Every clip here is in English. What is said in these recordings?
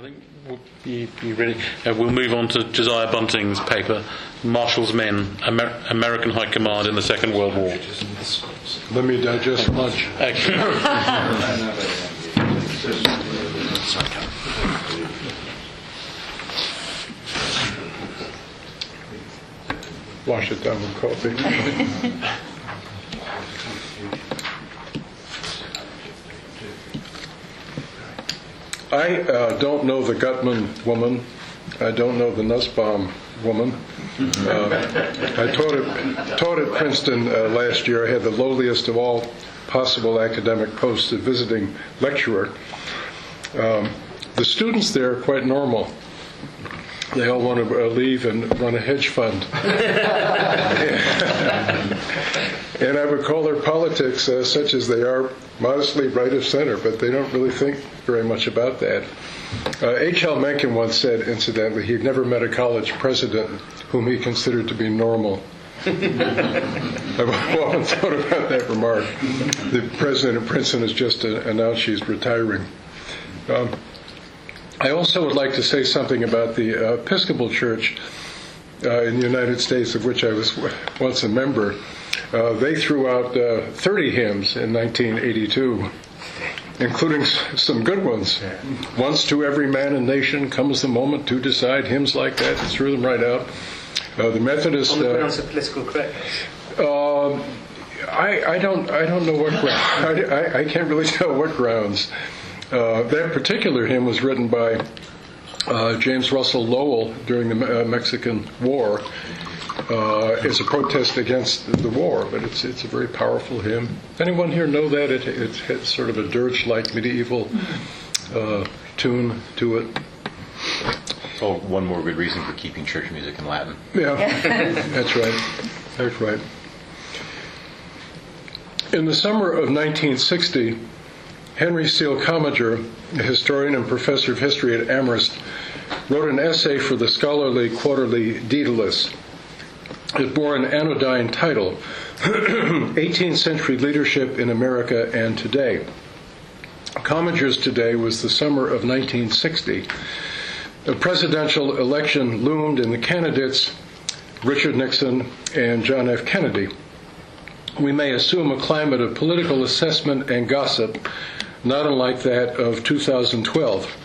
I think we'll be, be ready. Uh, we'll move on to Josiah Bunting's paper, Marshall's Men, Amer- American High Command in the Second World War. Let me digest lunch. Wash it down with coffee. I uh, don't know the Gutmann woman. I don't know the Nussbaum woman. Uh, I taught at, taught at Princeton uh, last year. I had the lowliest of all possible academic posts, a visiting lecturer. Um, the students there are quite normal. They all want to uh, leave and run a hedge fund. and I would call their politics, uh, such as they are, modestly right of center, but they don't really think very much about that. H.L. Uh, Mencken once said, incidentally, he'd never met a college president whom he considered to be normal. I've often thought about that remark. The president of Princeton has just uh, announced she's retiring. Um, I also would like to say something about the uh, Episcopal Church uh, in the United States, of which I was once a member. Uh, they threw out uh, 30 hymns in 1982, including some good ones. Once to every man and nation comes the moment to decide hymns like that. They threw them right out. Uh, the Methodist. On the grounds of political correctness. Um, I, I, don't. I don't know what. I, I can't really tell what grounds. Uh, that particular hymn was written by uh, James Russell Lowell during the uh, Mexican War uh, as a protest against the war, but it's it's a very powerful hymn. Anyone here know that it, it has sort of a dirge-like medieval uh, tune to it? Oh, one more good reason for keeping church music in Latin. Yeah, that's right. That's right. In the summer of 1960. Henry Steele Commager, a historian and professor of history at Amherst, wrote an essay for the scholarly quarterly Daedalus. It bore an anodyne title 18th Century Leadership in America and Today. Commager's Today was the summer of 1960. A presidential election loomed, and the candidates, Richard Nixon and John F. Kennedy. We may assume a climate of political assessment and gossip not unlike that of 2012.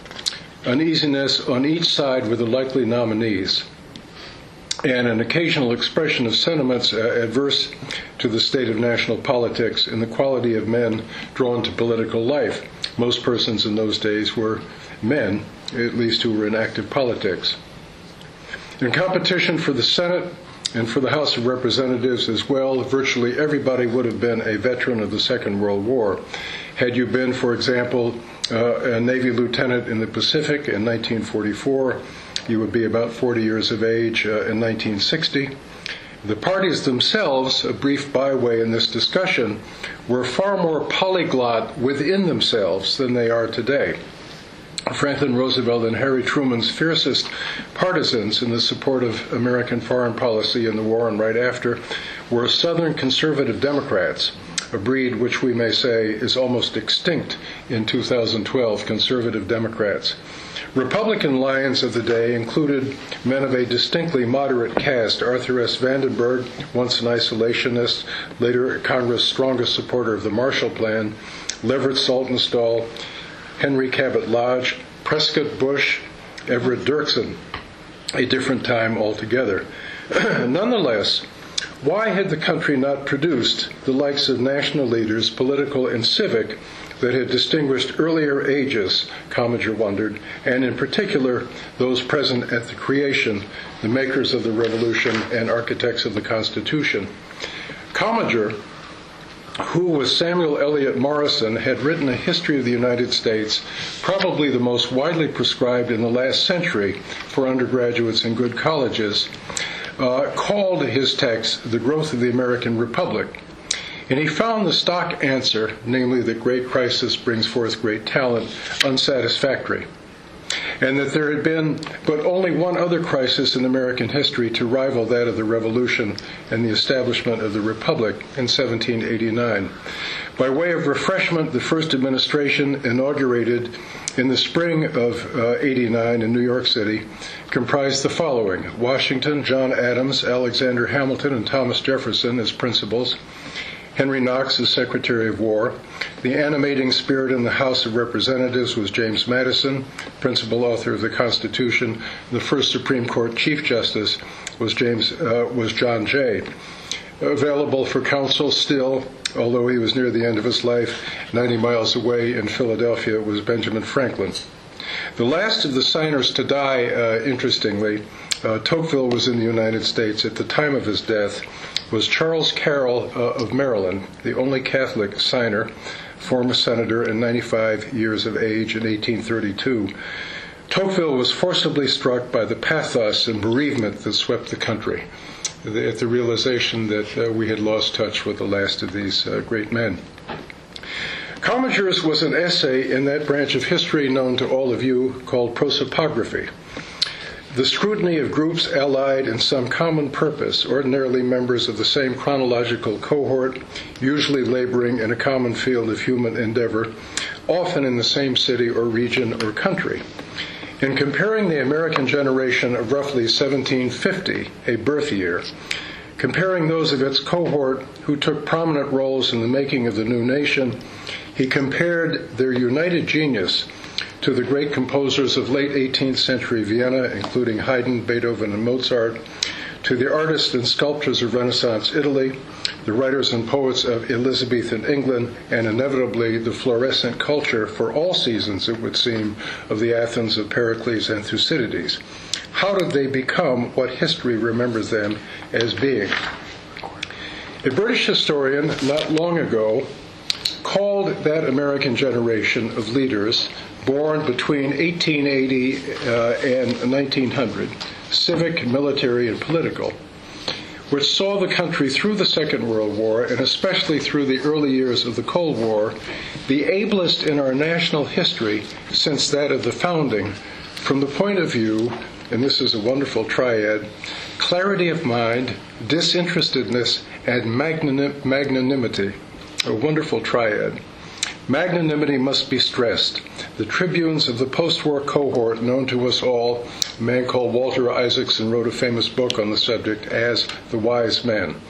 Uneasiness on each side with the likely nominees, and an occasional expression of sentiments uh, adverse to the state of national politics and the quality of men drawn to political life. Most persons in those days were men, at least who were in active politics. In competition for the Senate, and for the House of Representatives as well, virtually everybody would have been a veteran of the Second World War. Had you been, for example, uh, a Navy lieutenant in the Pacific in 1944, you would be about 40 years of age uh, in 1960. The parties themselves, a brief byway in this discussion, were far more polyglot within themselves than they are today. Franklin Roosevelt and Harry Truman's fiercest partisans in the support of American foreign policy in the war and right after were Southern conservative Democrats, a breed which we may say is almost extinct in 2012, conservative Democrats. Republican lions of the day included men of a distinctly moderate cast Arthur S. Vandenberg, once an isolationist, later Congress' strongest supporter of the Marshall Plan, Leverett Saltonstall, Henry Cabot Lodge, Prescott Bush, Everett Dirksen, a different time altogether. Nonetheless, why had the country not produced the likes of national leaders, political and civic, that had distinguished earlier ages, Commager wondered, and in particular those present at the creation, the makers of the revolution and architects of the Constitution? Commager who with Samuel Eliot Morison had written a history of the United States, probably the most widely prescribed in the last century for undergraduates in good colleges, uh, called his text The Growth of the American Republic. And he found the stock answer, namely that great crisis brings forth great talent, unsatisfactory and that there had been but only one other crisis in American history to rival that of the Revolution and the establishment of the Republic in 1789. By way of refreshment, the first administration inaugurated in the spring of uh, 89 in New York City comprised the following Washington, John Adams, Alexander Hamilton, and Thomas Jefferson as principals. Henry Knox as Secretary of War. The animating spirit in the House of Representatives was James Madison, principal author of the Constitution. The first Supreme Court Chief Justice was James uh, was John Jay. Available for counsel still, although he was near the end of his life, 90 miles away in Philadelphia, was Benjamin Franklin. The last of the signers to die, uh, interestingly, uh, Tocqueville was in the United States at the time of his death was Charles Carroll uh, of Maryland, the only Catholic signer, former senator and 95 years of age in 1832. Tocqueville was forcibly struck by the pathos and bereavement that swept the country at the realization that uh, we had lost touch with the last of these uh, great men. Commager's was an essay in that branch of history known to all of you called prosopography. The scrutiny of groups allied in some common purpose, ordinarily members of the same chronological cohort, usually laboring in a common field of human endeavor, often in the same city or region or country. In comparing the American generation of roughly 1750, a birth year, comparing those of its cohort who took prominent roles in the making of the new nation, he compared their united genius to the great composers of late 18th century Vienna, including Haydn, Beethoven, and Mozart, to the artists and sculptors of Renaissance Italy, the writers and poets of Elizabethan England, and inevitably the florescent culture for all seasons, it would seem, of the Athens of Pericles and Thucydides. How did they become what history remembers them as being? A British historian not long ago called that American generation of leaders born between 1880 uh, and 1900, civic, military, and political, which saw the country through the Second World War and especially through the early years of the Cold War, the ablest in our national history since that of the founding, from the point of view, and this is a wonderful triad, clarity of mind, disinterestedness, and magnanimity. A wonderful triad. Magnanimity must be stressed. The tribunes of the post war cohort, known to us all, a man called Walter Isaacson wrote a famous book on the subject as The Wise Men.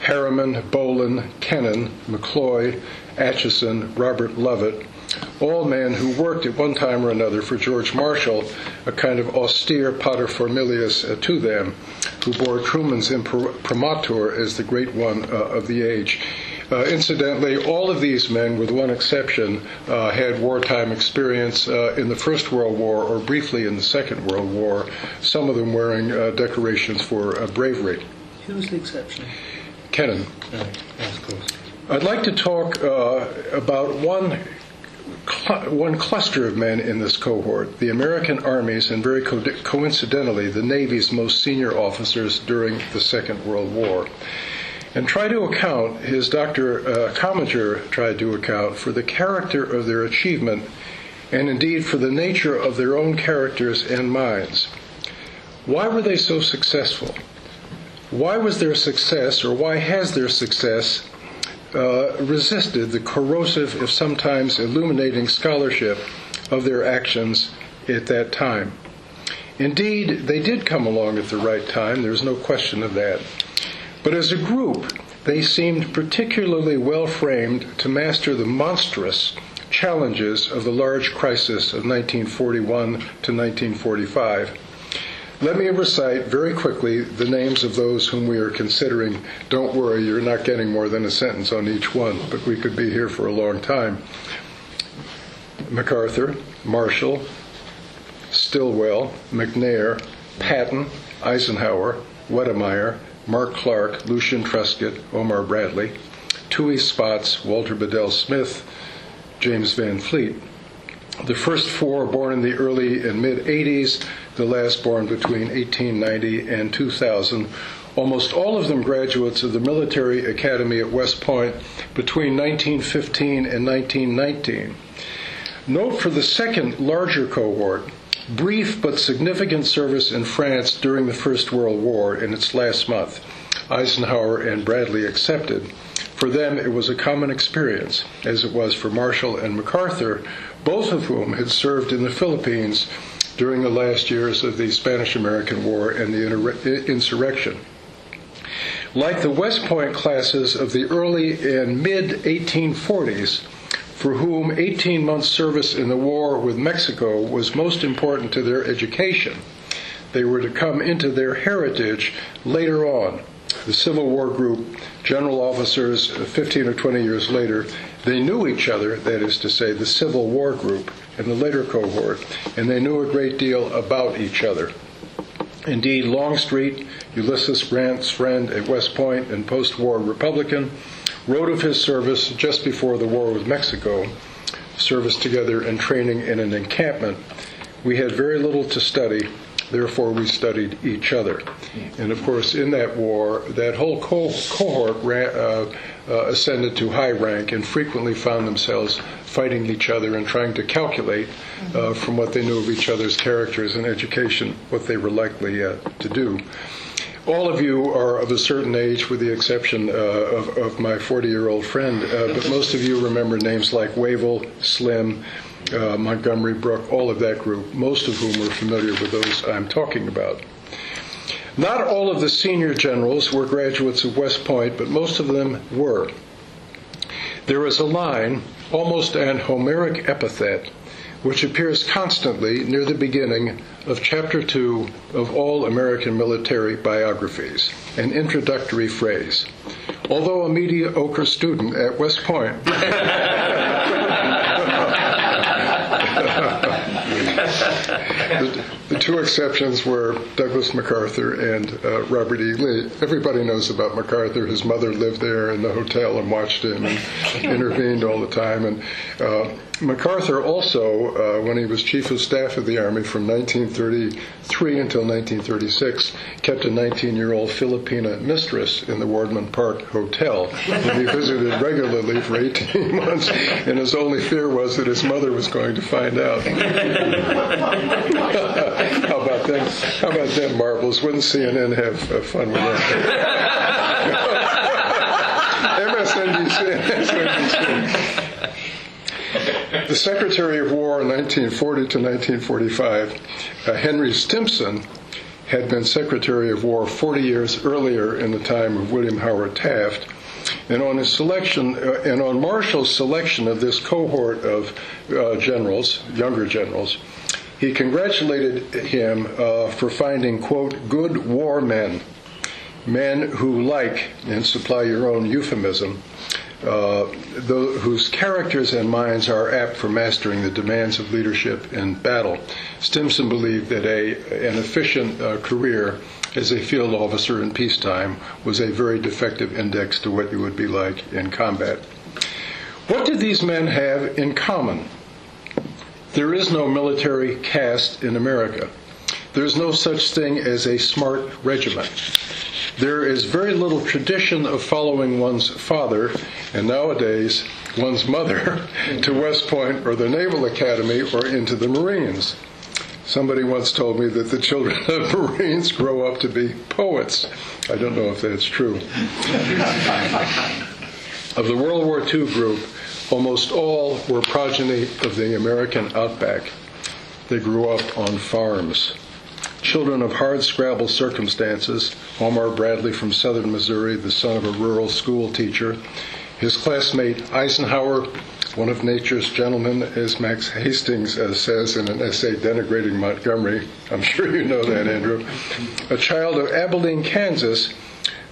Harriman, Bohlen, Kennan, McCloy, Acheson, Robert Lovett, all men who worked at one time or another for George Marshall, a kind of austere paterfamilias uh, to them, who bore Truman's imprimatur as the great one uh, of the age. Uh, incidentally, all of these men, with one exception, uh, had wartime experience uh, in the First World War or briefly in the Second World War, some of them wearing uh, decorations for uh, bravery. Who's the exception? Kennan. Oh, yes, of course. I'd like to talk uh, about one one cluster of men in this cohort, the American armies, and very co- coincidentally, the Navy's most senior officers during the Second World War and try to account, his Dr. Uh, Commager tried to account for the character of their achievement and indeed for the nature of their own characters and minds. Why were they so successful? Why was their success, or why has their success, uh, resisted the corrosive, if sometimes illuminating scholarship of their actions at that time? Indeed, they did come along at the right time, there's no question of that. But as a group, they seemed particularly well framed to master the monstrous challenges of the large crisis of 1941 to 1945. Let me recite very quickly the names of those whom we are considering. Don't worry, you're not getting more than a sentence on each one, but we could be here for a long time. MacArthur, Marshall, Stilwell, McNair, Patton, Eisenhower, Wedemeyer, Mark Clark, Lucian Truscott, Omar Bradley, Tooey Spaatz, Walter Bedell Smith, James Van Fleet. The first four born in the early and mid 80s, the last born between 1890 and 2000. Almost all of them graduates of the Military Academy at West Point between 1915 and 1919. Note for the second larger cohort, brief but significant service in France during the First World War in its last month, Eisenhower and Bradley accepted. For them, it was a common experience, as it was for Marshall and MacArthur, both of whom had served in the Philippines during the last years of the Spanish American War and the insurrection. Like the West Point classes of the early and mid 1840s, for whom 18 months' service in the war with Mexico was most important to their education, they were to come into their heritage later on. The Civil War group, general officers 15 or 20 years later, they knew each other, that is to say, the Civil War group and the later cohort, and they knew a great deal about each other. Indeed, Longstreet, Ulysses Grant's friend at West Point and post war Republican, wrote of his service just before the war with Mexico, service together and training in an encampment. We had very little to study, therefore we studied each other. And of course, in that war, that whole co- cohort ran, uh, uh, ascended to high rank and frequently found themselves fighting each other and trying to calculate uh, from what they knew of each other's characters and education what they were likely uh, to do. All of you are of a certain age, with the exception uh, of, of, my 40 year old friend, uh, but most of you remember names like Wavell, Slim, uh, Montgomery Brooke, all of that group, most of whom are familiar with those I'm talking about. Not all of the senior generals were graduates of West Point, but most of them were. There is a line, almost an Homeric epithet, which appears constantly near the beginning of Chapter 2 of all American military biographies, an introductory phrase. Although a mediocre student at West Point, the, the, two exceptions were Douglas MacArthur and uh, Robert E. Lee. Everybody knows about MacArthur. His mother lived there in the hotel and watched him and intervened all the time. And uh, MacArthur also, uh, when he was chief of staff of the Army from 1933 until 1936, kept a 19 year old Filipina mistress in the Wardman Park Hotel. And he visited regularly for 18 months, and his only fear was that his mother was going to find out. How about them? How about them marbles? Wouldn't CNN have uh, fun with that? MSNBC. MSNBC. The Secretary of War in 1940 to 1945, uh, Henry Stimson, had been Secretary of War 40 years earlier in the time of William Howard Taft. And on his selection, uh, and on Marshall's selection of this cohort of uh, generals, younger generals, he congratulated him uh, for finding, quote, good war men, men who like, and supply your own euphemism, uh, whose characters and minds are apt for mastering the demands of leadership in battle. Stimson believed that a, an efficient uh, career as a field officer in peacetime was a very defective index to what you would be like in combat. What did these men have in common? There is no military caste in America. There is no such thing as a smart regiment. There is very little tradition of following one's father, and nowadays one's mother, to West Point or the Naval Academy or into the Marines. Somebody once told me that the children of Marines grow up to be poets. I don't know if that's true. of the World War II group, almost all were progeny of the American outback. They grew up on farms children of hard scrabble circumstances. Omar Bradley from southern Missouri, the son of a rural school teacher. His classmate Eisenhower, one of nature's gentlemen, as Max Hastings uh, says in an essay denigrating Montgomery. I'm sure you know that, Andrew. A child of Abilene, Kansas,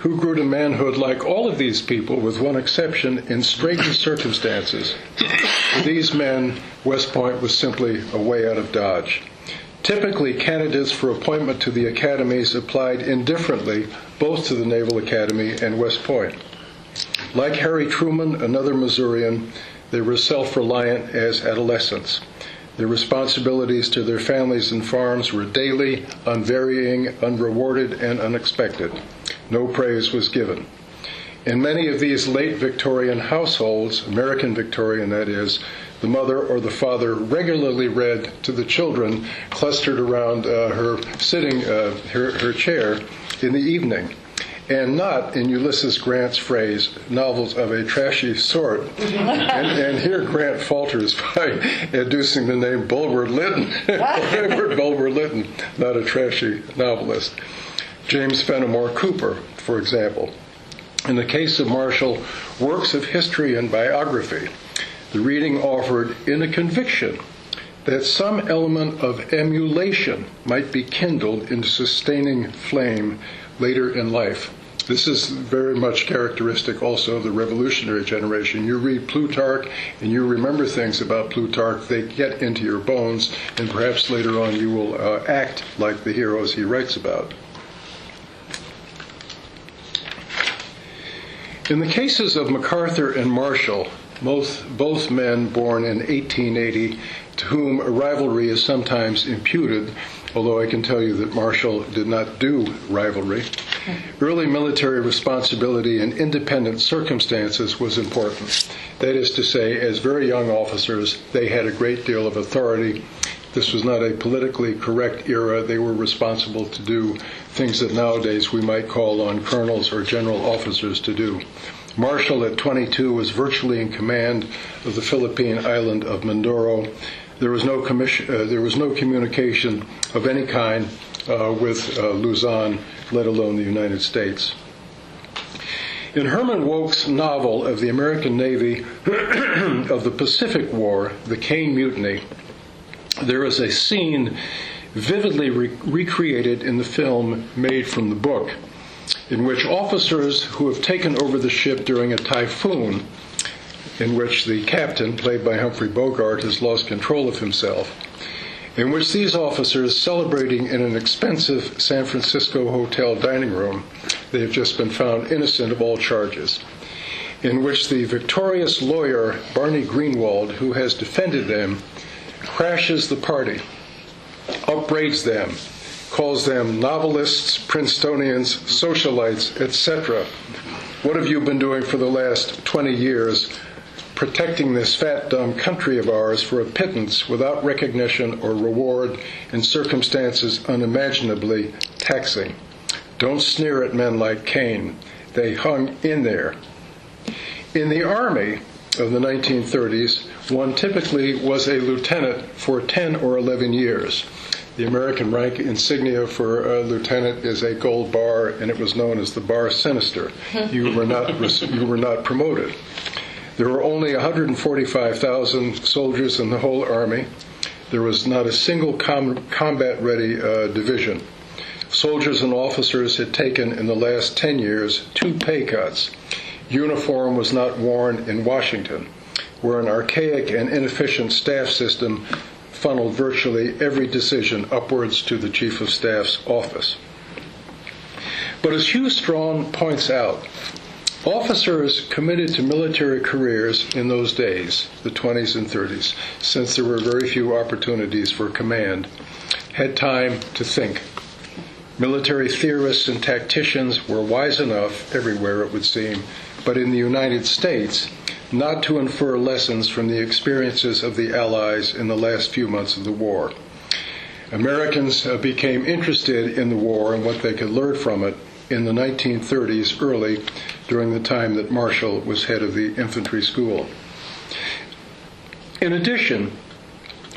who grew to manhood like all of these people, with one exception, in straitened circumstances. For these men, West Point was simply a way out of Dodge. Typically, candidates for appointment to the academies applied indifferently both to the Naval Academy and West Point. Like Harry Truman, another Missourian, they were self reliant as adolescents. Their responsibilities to their families and farms were daily, unvarying, unrewarded, and unexpected. No praise was given. In many of these late Victorian households, American Victorian that is, the mother or the father regularly read to the children clustered around uh, her sitting, uh, her, her chair in the evening. and not, in Ulysses Grant's phrase, novels of a trashy sort. and, and here Grant falters by adducing the name Bulwer Lytton. Bulwer Lytton, not a trashy novelist. James Fenimore Cooper, for example. In the case of Marshall, works of history and biography, the reading offered in a conviction that some element of emulation might be kindled into sustaining flame later in life. This is very much characteristic also of the revolutionary generation. You read Plutarch and you remember things about Plutarch, they get into your bones, and perhaps later on you will uh, act like the heroes he writes about. In the cases of MacArthur and Marshall, both, both men born in 1880, to whom rivalry is sometimes imputed, although I can tell you that Marshall did not do rivalry, early military responsibility in independent circumstances was important. That is to say, as very young officers, they had a great deal of authority. This was not a politically correct era. They were responsible to do things that nowadays we might call on colonels or general officers to do. Marshall, at 22, was virtually in command of the Philippine island of Mindoro. There was no, uh, there was no communication of any kind uh, with uh, Luzon, let alone the United States. In Herman Wouk's novel of the American Navy of the Pacific War, The Caine Mutiny, there is a scene vividly re- recreated in the film made from the book in which officers who have taken over the ship during a typhoon, in which the captain, played by Humphrey Bogart, has lost control of himself, in which these officers, celebrating in an expensive San Francisco hotel dining room, they have just been found innocent of all charges, in which the victorious lawyer, Barney Greenwald, who has defended them, crashes the party, upbraids them, calls them novelists, Princetonians, socialites, etc. What have you been doing for the last 20 years? Protecting this fat, dumb country of ours for a pittance without recognition or reward in circumstances unimaginably taxing. Don't sneer at men like Caine. They hung in there. In the Army of the 1930s, one typically was a lieutenant for 10 or 11 years. The American rank insignia for a lieutenant is a gold bar, and it was known as the bar sinister. You were not you were not promoted. There were only 145,000 soldiers in the whole army. There was not a single com- combat-ready uh, division. Soldiers and officers had taken in the last 10 years two pay cuts. Uniform was not worn in Washington, where an archaic and inefficient staff system funneled virtually every decision upwards to the Chief of Staff's office. But as Hugh Strachan points out, officers committed to military careers in those days, the 20s and 30s, since there were very few opportunities for command, had time to think. Military theorists and tacticians were wise enough, everywhere it would seem, but in the United States, not to infer lessons from the experiences of the Allies in the last few months of the war. Americans uh, became interested in the war and what they could learn from it in the 1930s early during the time that Marshall was head of the infantry school. In addition,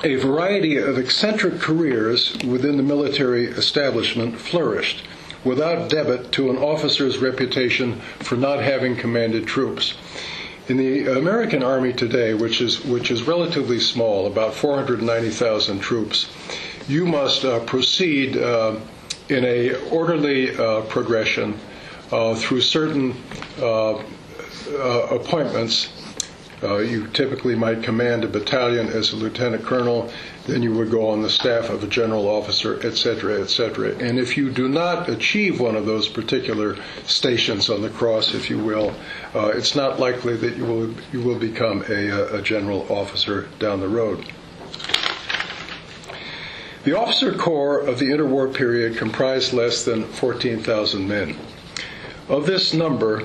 a variety of eccentric careers within the military establishment flourished without debit to an officer's reputation for not having commanded troops. In the American Army today, which is which is relatively small, about 490,000 troops, you must uh, proceed uh, in a orderly uh, progression uh, through certain uh, uh, you typically might command a battalion as a lieutenant colonel, then you would go on the staff of a general officer, etc., etc. And if you do not achieve one of those particular stations on the cross, if you will, uh, it's not likely that you will you will become a, a general officer down the road. The officer corps of the interwar period comprised less than 14,000 men. Of this number,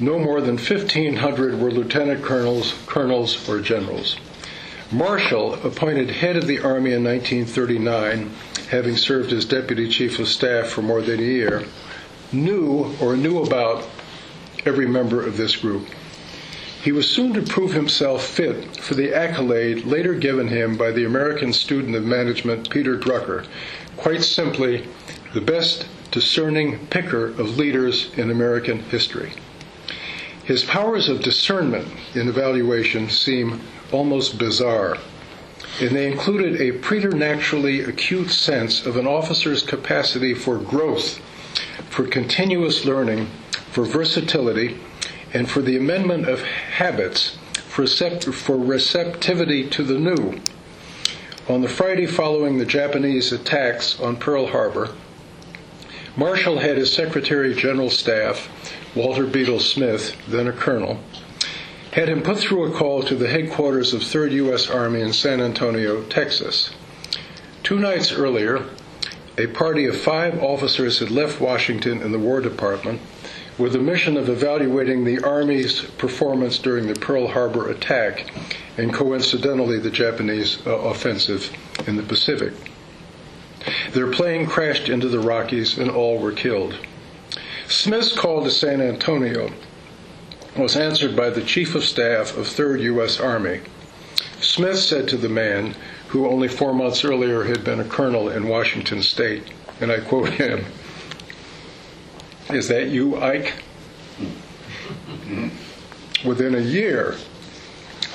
no more than 1,500 were lieutenant colonels, colonels, or generals. Marshall, appointed head of the Army in 1939, having served as Deputy Chief of Staff for more than a year, knew or knew about every member of this group. He was soon to prove himself fit for the accolade later given him by the American student of management Peter Drucker, quite simply, the best discerning picker of leaders in American history. His powers of discernment in evaluation seem almost bizarre, and they included a preternaturally acute sense of an officer's capacity for growth, for continuous learning, for versatility, and for the amendment of habits, for, receptivity to the new. On the Friday following the Japanese attacks on Pearl Harbor, Marshall had his Secretary General Staff, Walter Bedell Smith, then a colonel, had him put through a call to the headquarters of 3rd U.S. Army in San Antonio, Texas. Two nights earlier, a party of five officers had left Washington in the War Department with the mission of evaluating the Army's performance during the Pearl Harbor attack and coincidentally the Japanese uh, offensive in the Pacific. Their plane crashed into the Rockies and all were killed. Smith's call to San Antonio was answered by the Chief of Staff of 3rd U.S. Army. Smith said to the man, who only four months earlier had been a colonel in Washington State, and I quote him Is that you, Ike? Within a year,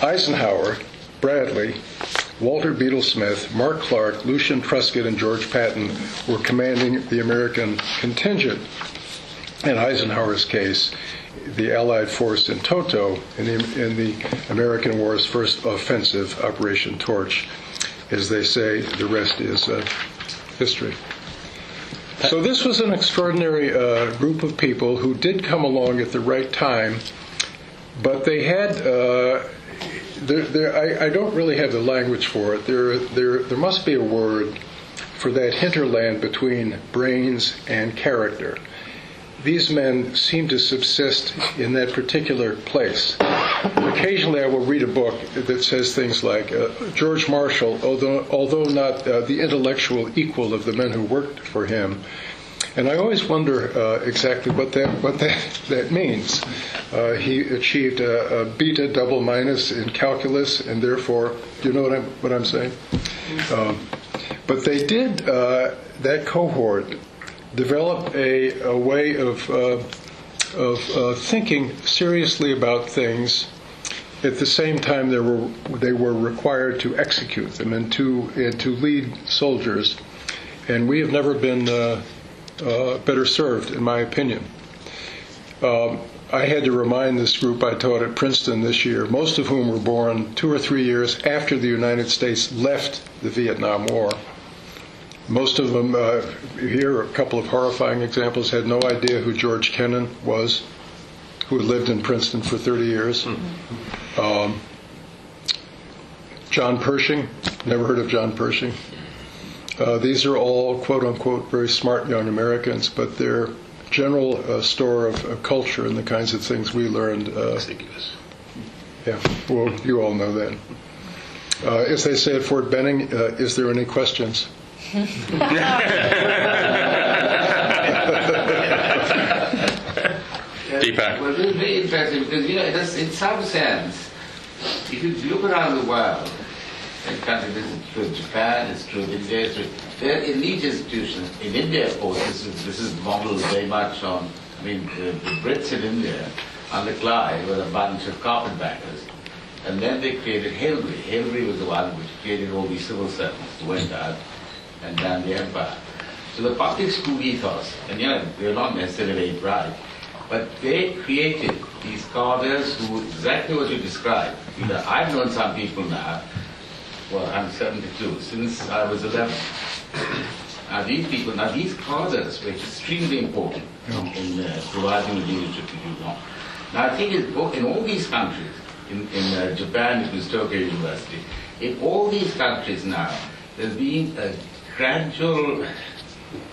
Eisenhower, Bradley, Walter Bedell Smith, Mark Clark, Lucian Truscott, and George Patton were commanding the American contingent. In Eisenhower's case, the Allied force in toto in the, in the American War's first offensive, Operation Torch. As they say, the rest is uh, history. So this was an extraordinary uh, group of people who did come along at the right time, but they had. Uh, there, there, I, I don't really have the language for it. There, there, there must be a word for that hinterland between brains and character these men seem to subsist in that particular place. Occasionally, I will read a book that says things like uh, George Marshall, although, although not uh, the intellectual equal of the men who worked for him, and I always wonder uh, exactly what that what that that means. Uh, he achieved a, a, beta double minus in calculus, and therefore, do you know what I'm what I'm saying? Um, but they did uh, that cohort develop a, a way of, uh, of uh, thinking seriously about things. At the same time, they were, they were required to execute them and to, and to lead soldiers. And we have never been uh, uh better served, in my opinion. Um, I had to remind this group I taught at Princeton this year, most of whom were born two or three years after the United States left the Vietnam War. Most of them, uh, here, a couple of horrifying examples, had no idea who George Kennan was, who had lived in Princeton for 30 years. Um, John Pershing, never heard of John Pershing. Uh, these are all, quote unquote, very smart young Americans, but their general uh, store of, of, culture and the kinds of things we learned. Uh, yeah, well, you all know that. Uh, as they say at Fort Benning, uh, is there any questions? Deepak. Well, this is very interesting because, you know, does, in some sense, if you look around the world, in countries, this is true of Japan, it's true of India, it's true, there are elite institutions. In India, of course, this is, this is modeled very much on, I mean, the, the Brits in India, under Clive, were a bunch of carpetbaggers. And then they created Haileybury. Haileybury was the one which created all these civil servants who went out and then the empire. So the public school ethos, and you know, they're not necessarily very bright, but they created these cadres who exactly what you described. You know, I've known some people now, well, I'm 72, since I was 11. Now these people, now these cadres were extremely important in, uh, providing the leadership that you want. Now I think in all these countries, in, in uh, Japan it was Tokyo University, in all these countries now, there's been a gradual,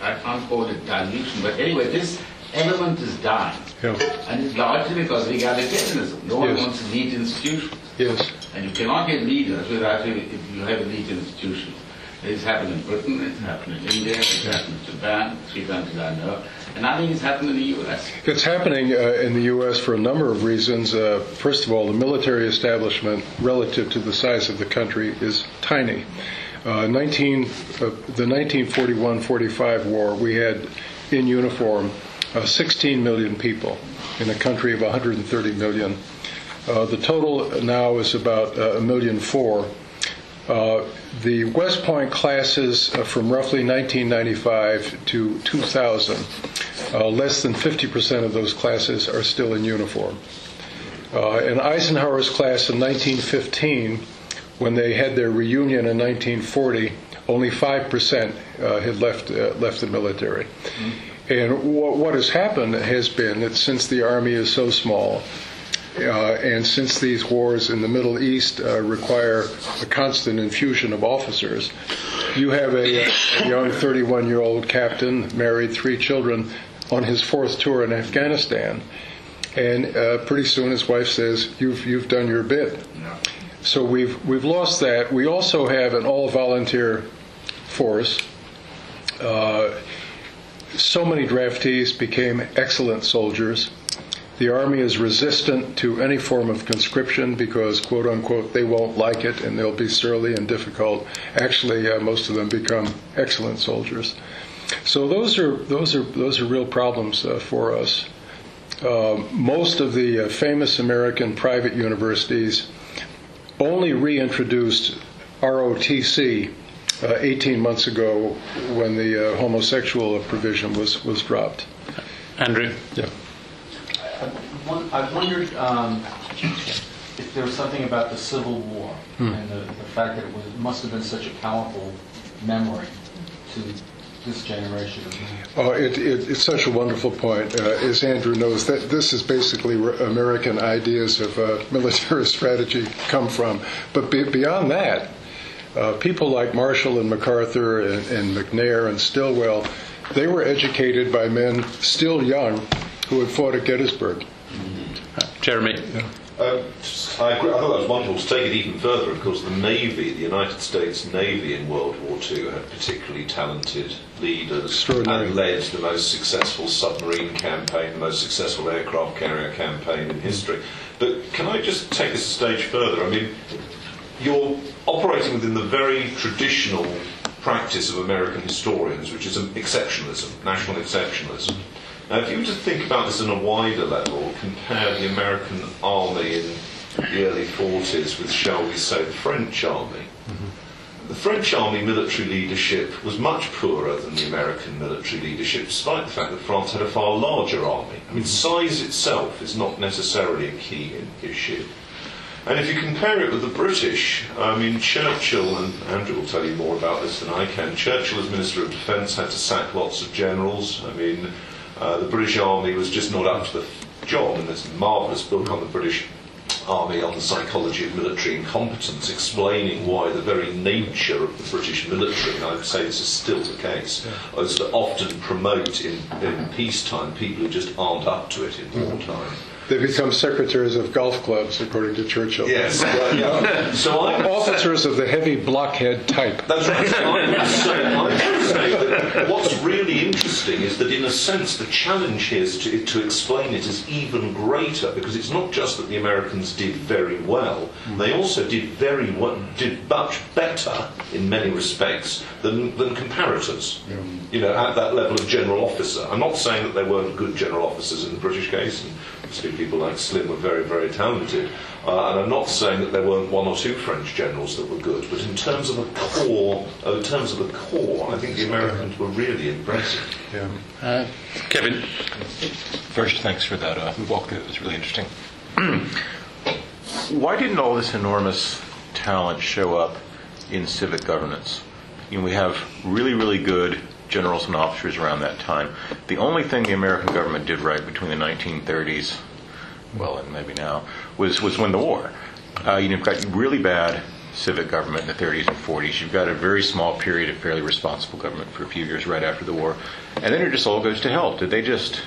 I can't call it dilution, but anyway, this element is dying. Yeah. And it's largely because of egalitarianism. No one Yes. wants to lead institutions. Yes. And you cannot get leaders without you, if you have elite institutions. It's happened in Britain, it's happened in India, it's happened in Japan, three countries I know. And I think it's happening in the U.S. It's happening uh, in the U.S. for a number of reasons. Uh, first of all, the military establishment, relative to the size of the country, is tiny. Uh, 19, uh, the 1941-45 war, we had in uniform uh, 16 million people in a country of 130 million. Uh, the total now is about uh, a million four. Uh, the West Point classes from roughly 1995 to 2000, uh, less than 50% of those classes are still in uniform. Uh, in Eisenhower's class in 1915, when they had their reunion in 1940, only 5% uh, had left, uh, left the military. And what, what has happened has been that since the Army is so small, uh, and since these wars in the Middle East uh, require a constant infusion of officers, you have a, a young 31 year old captain, married, three children, on his fourth tour in Afghanistan. And uh, pretty soon his wife says, you've, you've done your bit. So we've, we've lost that. We also have an all volunteer force. Uh, so many draftees became excellent soldiers. The Army is resistant to any form of conscription because, quote unquote, they won't like it and they'll be surly and difficult. Actually, uh, most of them become excellent soldiers. So those are those are those are real problems uh, for us. Um, most of the uh, famous American private universities only reintroduced ROTC uh, 18 months ago when the uh, homosexual provision was was dropped. Andrew? Yeah. One- I wondered um, if there was something about the Civil War and the, the fact that it was, must have been such a powerful memory to this generation. Oh, it, it, it's such a wonderful point. Uh, as Andrew knows, that this is basically where American ideas of uh, military strategy come from. But be, beyond that, uh, people like Marshall and MacArthur and, and McNair and Stilwell, they were educated by men still young who had fought at Gettysburg. Jeremy? Uh, I, agree. I thought that was wonderful. To take it even further, of course, the Navy, the United States Navy in World War II, had particularly talented leaders and led the most successful submarine campaign, the most successful aircraft carrier campaign in history. But can I just take this a stage further? I mean, you're operating within the very traditional practice of American historians, which is exceptionalism, national exceptionalism. Now, if you were to think about this on a wider level, compare the American army in the early 40s with, shall we say, the French army, mm-hmm. the French army military leadership was much poorer than the American military leadership, despite the fact that France had a far larger army. I mean, mm-hmm. size itself is not necessarily a key issue. And if you compare it with the British, I mean, Churchill, and Andrew will tell you more about this than I can, Churchill, as Minister of Defence, had to sack lots of generals. I mean, uh, the British Army was just not up to the job, and there's a marvellous book on the British Army on the psychology of military incompetence, explaining why the very nature of the British military, and I would say this is still the case, is to often promote in, in peacetime people who just aren't up to it in wartime. They become secretaries of golf clubs, according to Churchill. Yes, well, uh, yeah. So I would say- Officers of the heavy blockhead type. That's right. So I would say, I would say that what's really interesting is that, in a sense, the challenge here is to, to explain it is even greater because it's not just that the Americans did very well; hmm. they also did very well, did much better in many respects than, than comparators. You know, at that level of general officer. I'm not saying that there weren't good general officers in the British case, and obviously people like Slim were very, very talented. Uh, and I'm not saying that there weren't one or two French generals that were good, but in terms of a core, uh, in terms of the core, I think the Americans were really impressive. Yeah. Uh, Kevin? First, thanks for that uh, walkthrough. It was really interesting. Why didn't all this enormous talent show up in civic governance? You know, we have really, really good generals and officers around that time. The only thing the American government did right between the 1930s, well, and maybe now, was, was win the war. Uh, you've got really bad civic government in the 30s and 40s. You've got a very small period of fairly responsible government for a few years right after the war, and then it just all goes to hell. Did they just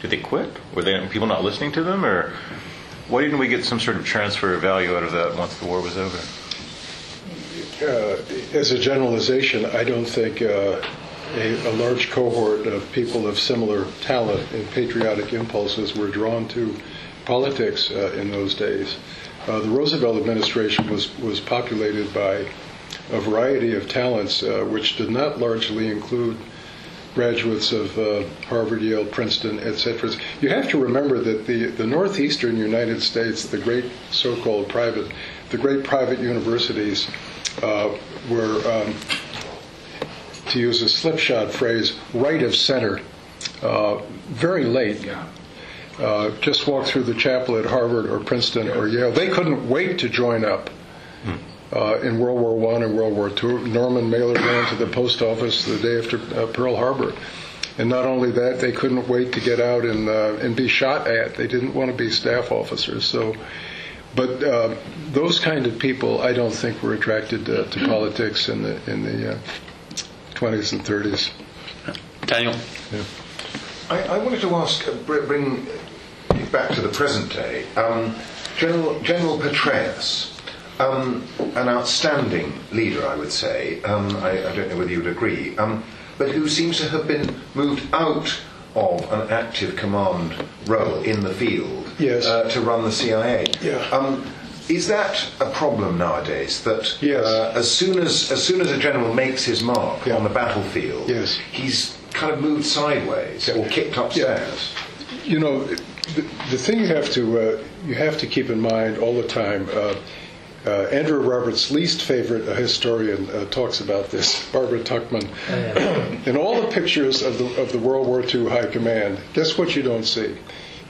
did they quit? Were they people not listening to them, or why didn't we get some sort of transfer of value out of that once the war was over? Uh, as a generalization, I don't think uh, a, a large cohort of people of similar talent and patriotic impulses were drawn to politics uh, in those days. Uh, the Roosevelt administration was, was populated by a variety of talents, uh, which did not largely include graduates of uh, Harvard, Yale, Princeton, etc. You have to remember that the, the northeastern United States, the great so-called private, the great private universities, uh, were, um, to use a slipshod phrase, right of center, uh, very late. Uh, just walk through the chapel at Harvard or Princeton or Yale. They couldn't wait to join up uh, in World War One and World War Two. Norman Mailer ran to the post office the day after uh, Pearl Harbor, and not only that, they couldn't wait to get out and uh, and be shot at. They didn't want to be staff officers. So, but uh, those kind of people, I don't think were attracted uh, to politics in the in the uh, 20s and 30s. Daniel. I, I wanted to ask, uh, bring it back to the present day. Um, General, General Petraeus, um, an outstanding leader, I would say. Um, I, I don't know whether you would agree, um, but who seems to have been moved out of an active command role in the field Yes. uh, to run the CIA. Yeah. Is that a problem nowadays? That Yes. uh, as soon as as soon as a general makes his mark Yeah. on the battlefield, Yes. he's kind of moved sideways or kicked upstairs. You know, the, the thing you have to uh, you have to keep in mind all the time. Uh, uh, Andrew Roberts' least favorite uh, historian uh, talks about this, Barbara Tuchman. In all the pictures of the of the World War II High Command, guess what you don't see?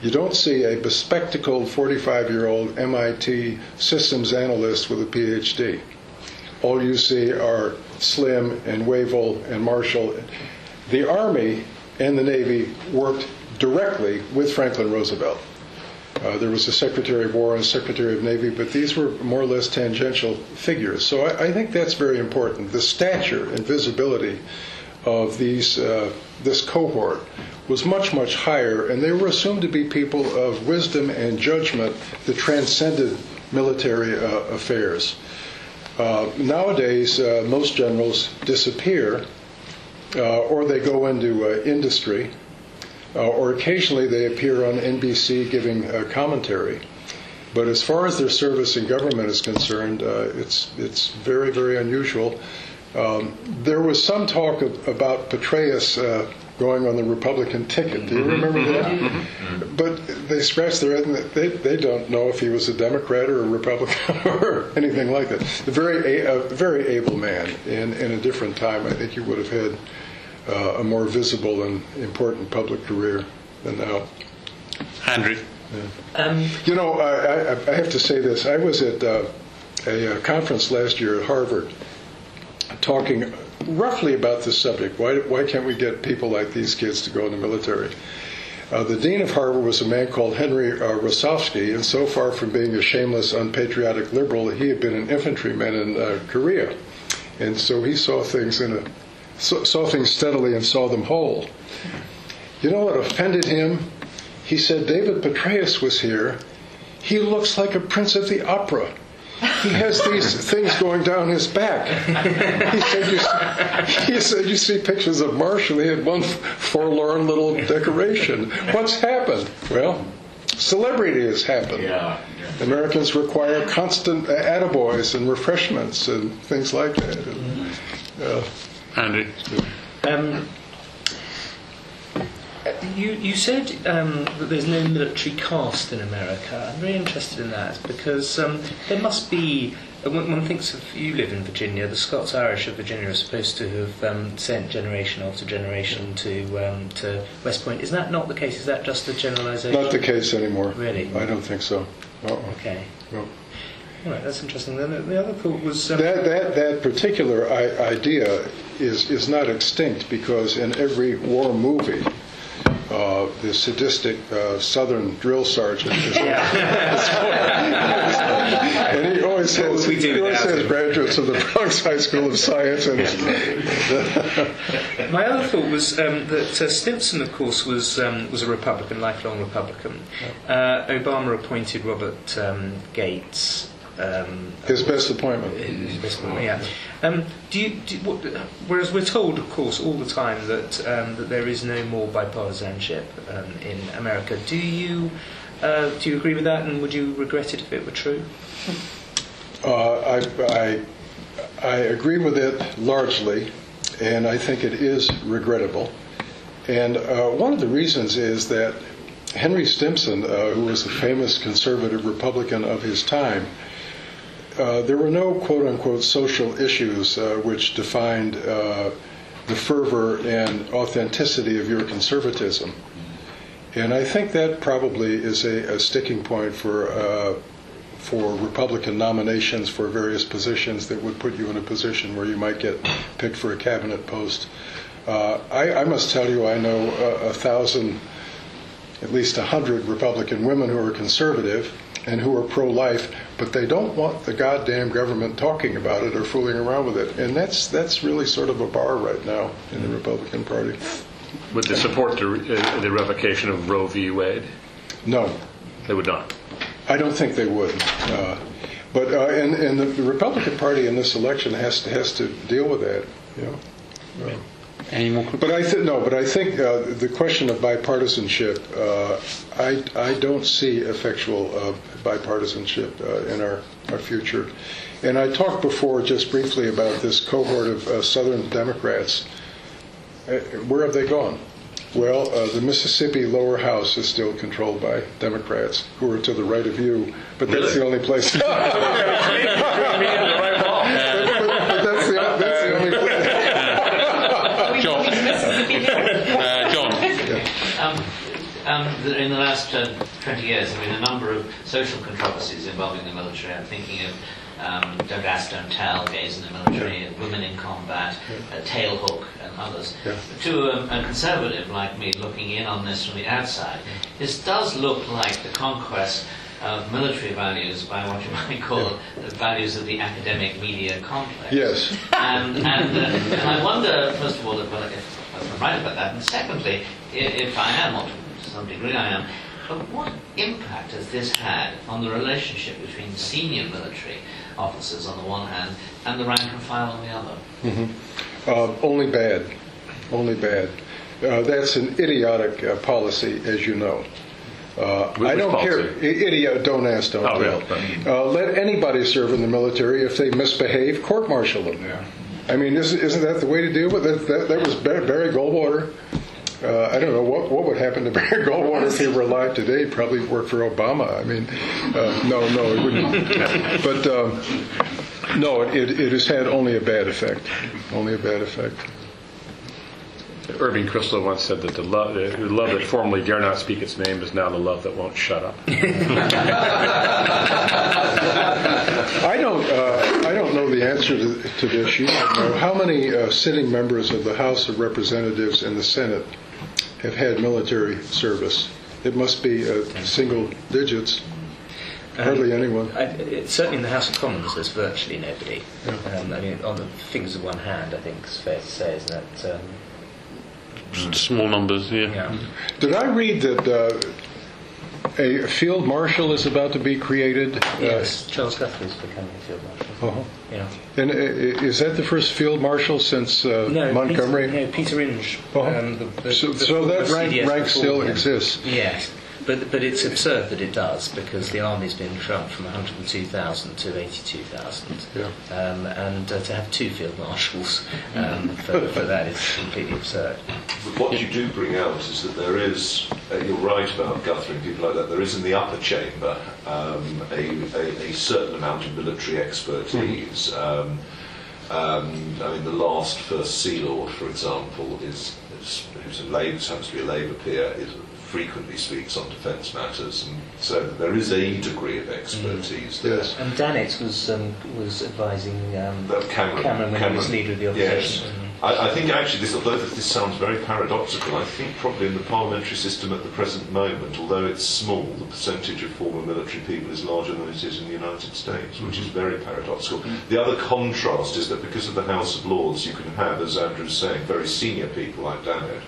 You don't see a bespectacled 45-year-old MIT systems analyst with a PhD. All you see are Slim and Wavell and Marshall. The Army and the Navy worked directly with Franklin Roosevelt. Uh, there was a Secretary of War and a Secretary of Navy, but these were more or less tangential figures. So I, I think that's very important. The stature and visibility of these uh, this cohort was much much higher, and they were assumed to be people of wisdom and judgment that transcended military uh, affairs. Uh, nowadays, uh, most generals disappear, uh, or they go into uh, industry, uh, or occasionally they appear on NBC giving commentary. But as far as their service in government is concerned, it's it's very very unusual. Um, there was some talk of, about Petraeus uh, going on the Republican ticket. Do you remember that? But they scratched their head and they, they don't know if he was a Democrat or a Republican or anything like that. A very a, a very able man in, in a different time. I think he would have had uh, a more visible and important public career than now. Andrew. Um, You know, I, I, I have to say this. I was at uh, a, uh conference last year at Harvard talking roughly about this subject. Why, why can't we get people like these kids to go in the military? Uh, the dean of Harvard was a man called Henry uh, Rosovsky, and so far from being a shameless, unpatriotic liberal, he had been an infantryman in uh, Korea, and so he saw things in a saw, saw things steadily and saw them whole. You know what offended him? He said David Petraeus was here. He looks like a prince of the opera. He has these things going down his back. He said, you, he said, you see pictures of Marshall. He had one forlorn little decoration. What's happened? Well, celebrity has happened. Yeah. Americans require constant attaboys and refreshments and things like that. And, uh, Andrew. um, you, you said um, that there's no military caste in America. I'm very interested in that because um, there must be. uh, When one thinks of you live in Virginia, the Scots Irish of Virginia are supposed to have um, sent generation after generation to um, to West Point. Is that not the case? Is that just a generalisation? not the case anymore. Really? I don't think so. Uh-uh. Okay. No. All right, that's interesting. Then the- the other thought was. Um, That, that, that particular I- idea is, is not extinct because in every war movie, uh, the sadistic uh, Southern drill sergeant. Is and he always says, we he always says graduates of the Bronx High School of Science and My other thought was um, that uh, Stimson, of course, was um, was a Republican, lifelong Republican. Uh, Obama appointed Robert um, Gates, Um, His best appointment. his best appointment, yeah. Um, do you, do, what, whereas we're told, of course, all the time that um, that there is no more bipartisanship um, in America. Do you uh, do you agree with that, and would you regret it if it were true? Uh, I, I, I agree with it largely, and I think it is regrettable. And uh, one of the reasons is that Henry Stimson, uh, who was a famous conservative Republican of his time, uh, there were no quote unquote social issues uh, which defined uh, the fervor and authenticity of your conservatism. And I think that probably is a, a sticking point for uh, for Republican nominations for various positions that would put you in a position where you might get picked for a cabinet post. Uh, I, I must tell you, I know a, a thousand, at least a hundred Republican women who are conservative and who are pro-life, but they don't want the goddamn government talking about it or fooling around with it. And that's that's really sort of a bar right now in the Republican Party. Would they support the, uh, the revocation of Roe v. Wade? No, They would not. I don't think they would. Uh, but uh, and, and the, the Republican Party in this election has to has to deal with that. You know. Any more? But I think no. But I think uh, the question of bipartisanship. Uh, I I don't see effectual uh, bipartisanship uh, in our our future. And I talked before just briefly about this cohort of uh, Southern Democrats. Uh, where have they gone? Well, uh, the Mississippi lower house is still controlled by Democrats who are to the right of you, but that's the only place. but, but that's, the, that's the only place. John. Uh, John. Um, um, th- in the last uh, 20 years, there have been a number of social controversies involving the military. I'm thinking of um, Don't Ask, Don't Tell, Gays in the Military, Women in Combat, uh, Tailhook, and others. Yeah. To um, a conservative like me looking in on this from the outside, this does look like the conquest of military values by what you might call the values of the academic media complex. Yes. And, and, uh, and I wonder, first of all, if, if, I'm right about that, and secondly, if, if I am, to some degree I am, but what impact has this had on the relationship between senior military officers on the one hand and the rank and file on the other? Uh, only bad. Only bad. Uh, that's an idiotic uh, policy, as you know. Uh, I don't policy? care. Idiot, don't ask, don't Oh, tell. yeah. Uh, let anybody serve in the military. If they misbehave, court martial them. I mean, isn't, isn't that the way to deal with it? That, that was Barry Goldwater. Uh, I don't know what, what would happen to Barry Goldwater if he were alive today. He'd probably work for Obama. I mean, uh, no, no, he wouldn't. But um, no, it, it has had only a bad effect. Only a bad effect. Irving Kristol once said that the love, the love that formerly dare not speak its name is now the love that won't shut up. I don't. Uh, I don't know the answer to, to this. You don't know how many uh, sitting members of the House of Representatives and the Senate have had military service. It must be uh, single digits. Hardly anyone. I, it, certainly in the House of Commons, there's virtually nobody. Um, I mean, on the fingers of one hand, I think it's fair to say, isn't it? Um, Small numbers, yeah. yeah. Did I read that uh, a field marshal is about to be created? Uh, Yes, Charles Guthrie's becoming a field marshal. uh-huh. Yeah. And uh, is that the first field marshal since uh, No, Montgomery? Peter, no, Peter Inge. Uh-huh. um, the, the, So- the so that rank- rank still exists? Yes, but but it's absurd that it does because the army's been shrunk from 102,000 to 82,000, Yeah. um, and uh, to have two field marshals um, for, for that is completely absurd. But what you do bring out is that there is, uh, you're right about Guthrie and people like that, there is in the upper chamber um, a, a, a certain amount of military expertise. Um, um, I mean, the last First Sea Lord, for example, is, is who's a Labour, happens to be a Labour peer, is, frequently speaks on defence matters, and so there is a degree of expertise there. Yes. And Dannatt was um, was advising um, That Cameron, when he was leader of the Yes. opposition. I, I think actually this, although this sounds very paradoxical, I think probably in the parliamentary system at the present moment, although it's small, the percentage of former military people is larger than it is in the United States, which is very paradoxical. The other contrast is that because of the House of Lords, you can have, as Andrew's saying, very senior people like Dannatt,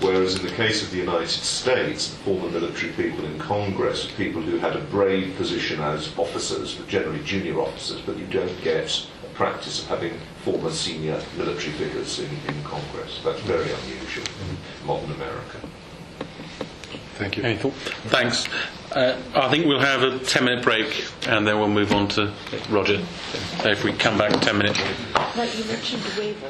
Whereas in the case of the United States, the former military people in Congress people who had a brave position as officers, but generally junior officers, but you don't get a practice of having former senior military figures in, in Congress. That's very unusual in modern America. Thank you. Any thought? Thanks. Uh, I think we'll have a 10 minute break and then we'll move on to Roger. So if we come back 10 minutes. But you mentioned the waiver.